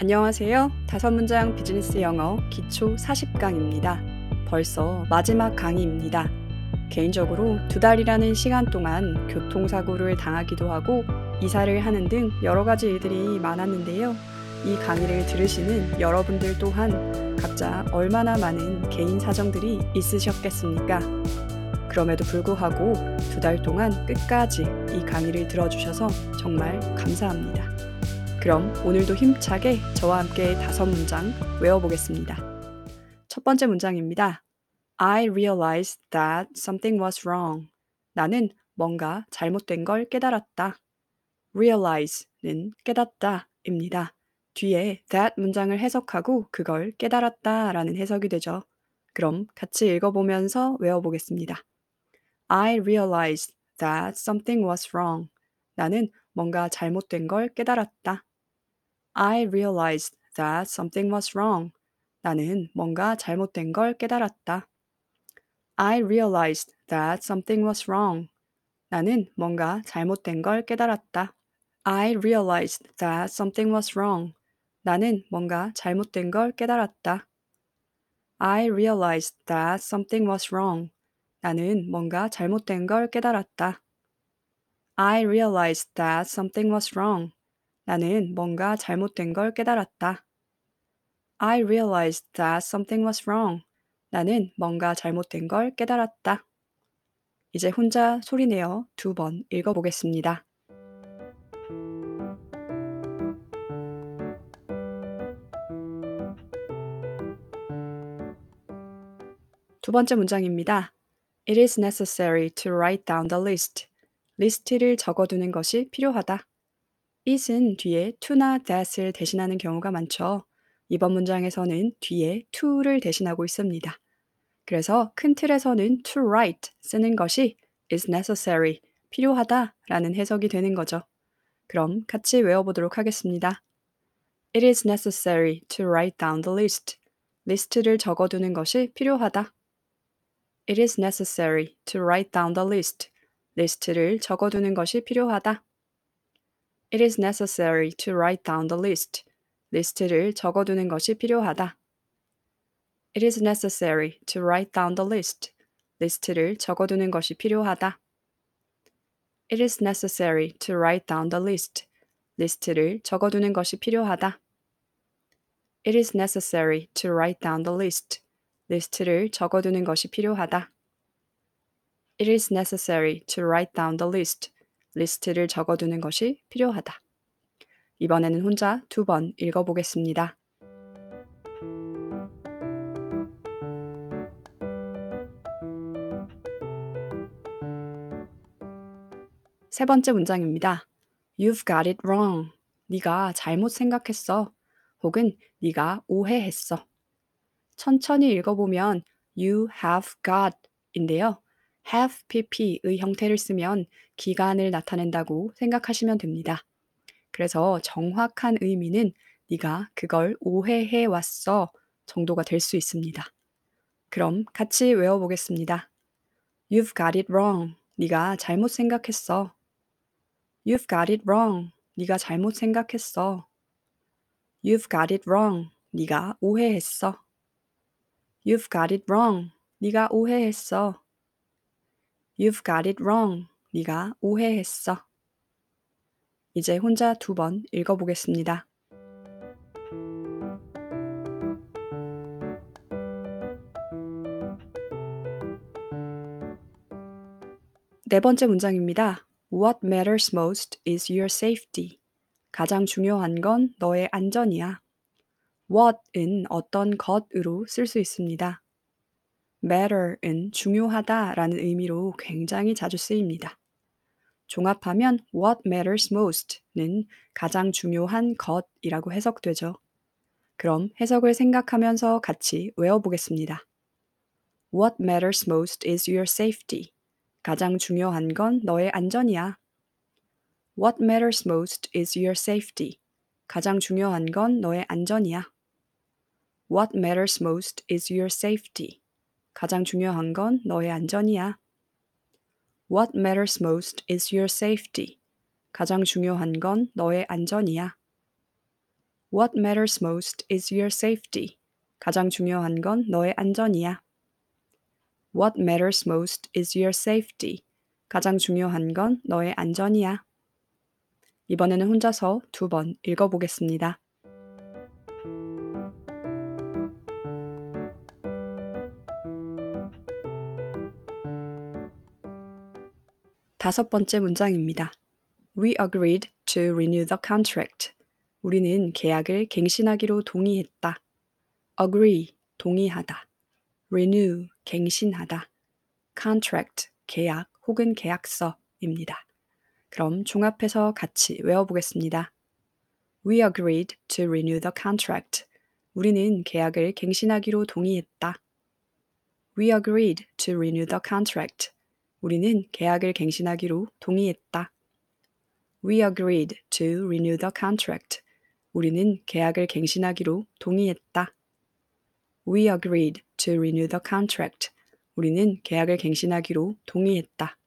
안녕하세요. 다섯 문장 비즈니스 영어 기초 40강입니다. 벌써 마지막 강의입니다. 개인적으로 두 달이라는 시간 동안 교통사고를 당하기도 하고 이사를 하는 등 여러 가지 일들이 많았는데요. 이 강의를 들으시는 여러분들 또한 각자 얼마나 많은 개인 사정들이 있으셨겠습니까? 그럼에도 불구하고 두 달 동안 끝까지 이 강의를 들어주셔서 정말 감사합니다. 그럼 오늘도 힘차게 저와 함께 다섯 문장 외워보겠습니다. 첫 번째 문장입니다. I realized that something was wrong. 나는 뭔가 잘못된 걸 깨달았다. realize는 깨닫다 입니다. 뒤에 that 문장을 해석하고 그걸 깨달았다 라는 해석이 되죠. 그럼 같이 읽어보면서 외워보겠습니다. I realized that something was wrong. 나는 뭔가 잘못된 걸 깨달았다. I realized that something was wrong. 나는 뭔가 잘못된 걸 깨달았다. I realized that something was wrong. 나는 뭔가 잘못된 걸 깨달았다. I realized that something was wrong. 나는 뭔가 잘못된 걸 깨달았다. I realized that something was wrong. 나는 뭔가 잘못된 걸 깨달았다. I realized that something was wrong. 나는 뭔가 잘못된 걸 깨달았다. I realized that something was wrong. 나는 뭔가 잘못된 걸 깨달았다. 이제 혼자 소리내어 두 번 읽어보겠습니다. 두 번째 문장입니다. It is necessary to write down the list. 리스트를 적어두는 것이 필요하다. It은 뒤에 to나 that을 대신하는 경우가 많죠. 이번 문장에서는 뒤에 to를 대신하고 있습니다. 그래서 큰 틀에서는 to write 쓰는 것이 is necessary, 필요하다 라는 해석이 되는 거죠. 그럼 같이 외워보도록 하겠습니다. It is necessary to write down the list. 리스트를 적어두는 것이 필요하다. It is necessary to write down the list. 리스트를 적어두는 것이 필요하다. It is necessary to write down the list. 리스트를 적어두는 것이 필요하다. It is necessary to write down the list. 리스트를 적어두는 것이 필요하다. It is necessary to write down the list. 리스트를 적어두는 것이 필요하다. It is necessary to write down the list. 리스트를 적어두는 것이 필요하다. It is necessary to write down the list. 리스트를 적어두는 것이 필요하다. 이번에는 혼자 두 번 읽어보겠습니다. 세 번째 문장입니다. You've got it wrong. 네가 잘못 생각했어. 혹은 네가 오해했어. 천천히 읽어보면 you have got 인데요. Have pp의 형태를 쓰면 기간을 나타낸다고 생각하시면 됩니다. 그래서 정확한 의미는 네가 그걸 오해해 왔어 정도가 될 수 있습니다. 그럼 같이 외워보겠습니다. You've got it wrong. 네가 잘못 생각했어. You've got it wrong. 네가 잘못 생각했어. You've got it wrong. 네가 오해했어. You've got it wrong. 네가 오해했어. You've got it wrong. 네가 오해했어. 이제 혼자 두 번 읽어보겠습니다. 네 문장입니다. What matters most is your safety. 가장 중요한 건 너의 안전이야. what은 어떤 것으로 쓸 수 있습니다. Matter은 중요하다 라는 의미로 굉장히 자주 쓰입니다. 종합하면 what matters most는 가장 중요한 것이라고 해석되죠. 그럼 해석을 생각하면서 같이 외워보겠습니다. What matters most is your safety. 가장 중요한 건 너의 안전이야. What matters most is your safety. 가장 중요한 건 너의 안전이야. What matters most is your safety. 가장 중요한 건 너의 안전이야. What matters most is your safety. 가장 중요한 건 너의 안전이야. What matters most is your safety. 가장 중요한 건 너의 안전이야. What matters most is your safety. 가장 중요한 건 너의 안전이야. 이번에는 혼자서 두 번 읽어보겠습니다. 다섯 번째 문장입니다. We agreed to renew the contract. 우리는 계약을 갱신하기로 동의했다. agree, 동의하다. renew, 갱신하다. contract, 계약 혹은 계약서입니다. 그럼 종합해서 같이 외워보겠습니다. We agreed to renew the contract. 우리는 계약을 갱신하기로 동의했다. We agreed to renew the contract. 우리는 계약을 갱신하기로 동의했다. We agreed to renew the contract. 우리는 계약을 갱신하기로 동의했다. We agreed to renew the contract. 우리는 계약을 갱신하기로 동의했다.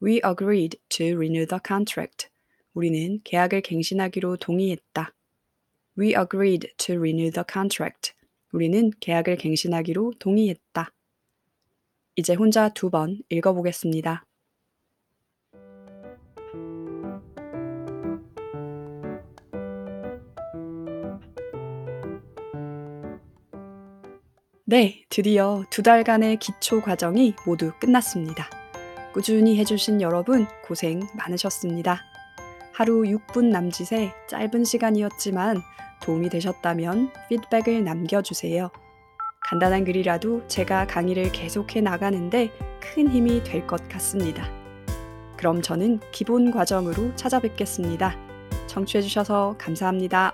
We agreed to renew the contract. 우리는 계약을 갱신하기로 동의했다. We agreed to renew the contract. 우리는 계약을 갱신하기로 동의했다. 이제 혼자 두 번 읽어보겠습니다. 네, 드디어 두 달간의 기초 과정이 모두 끝났습니다. 꾸준히 해주신 여러분 고생 많으셨습니다. 하루 6분 남짓의 짧은 시간이었지만 도움이 되셨다면 피드백을 남겨주세요. 간단한 글이라도 제가 강의를 계속해 나가는데 큰 힘이 될 것 같습니다. 그럼 저는 기본 과정으로 찾아뵙겠습니다. 청취해주셔서 감사합니다.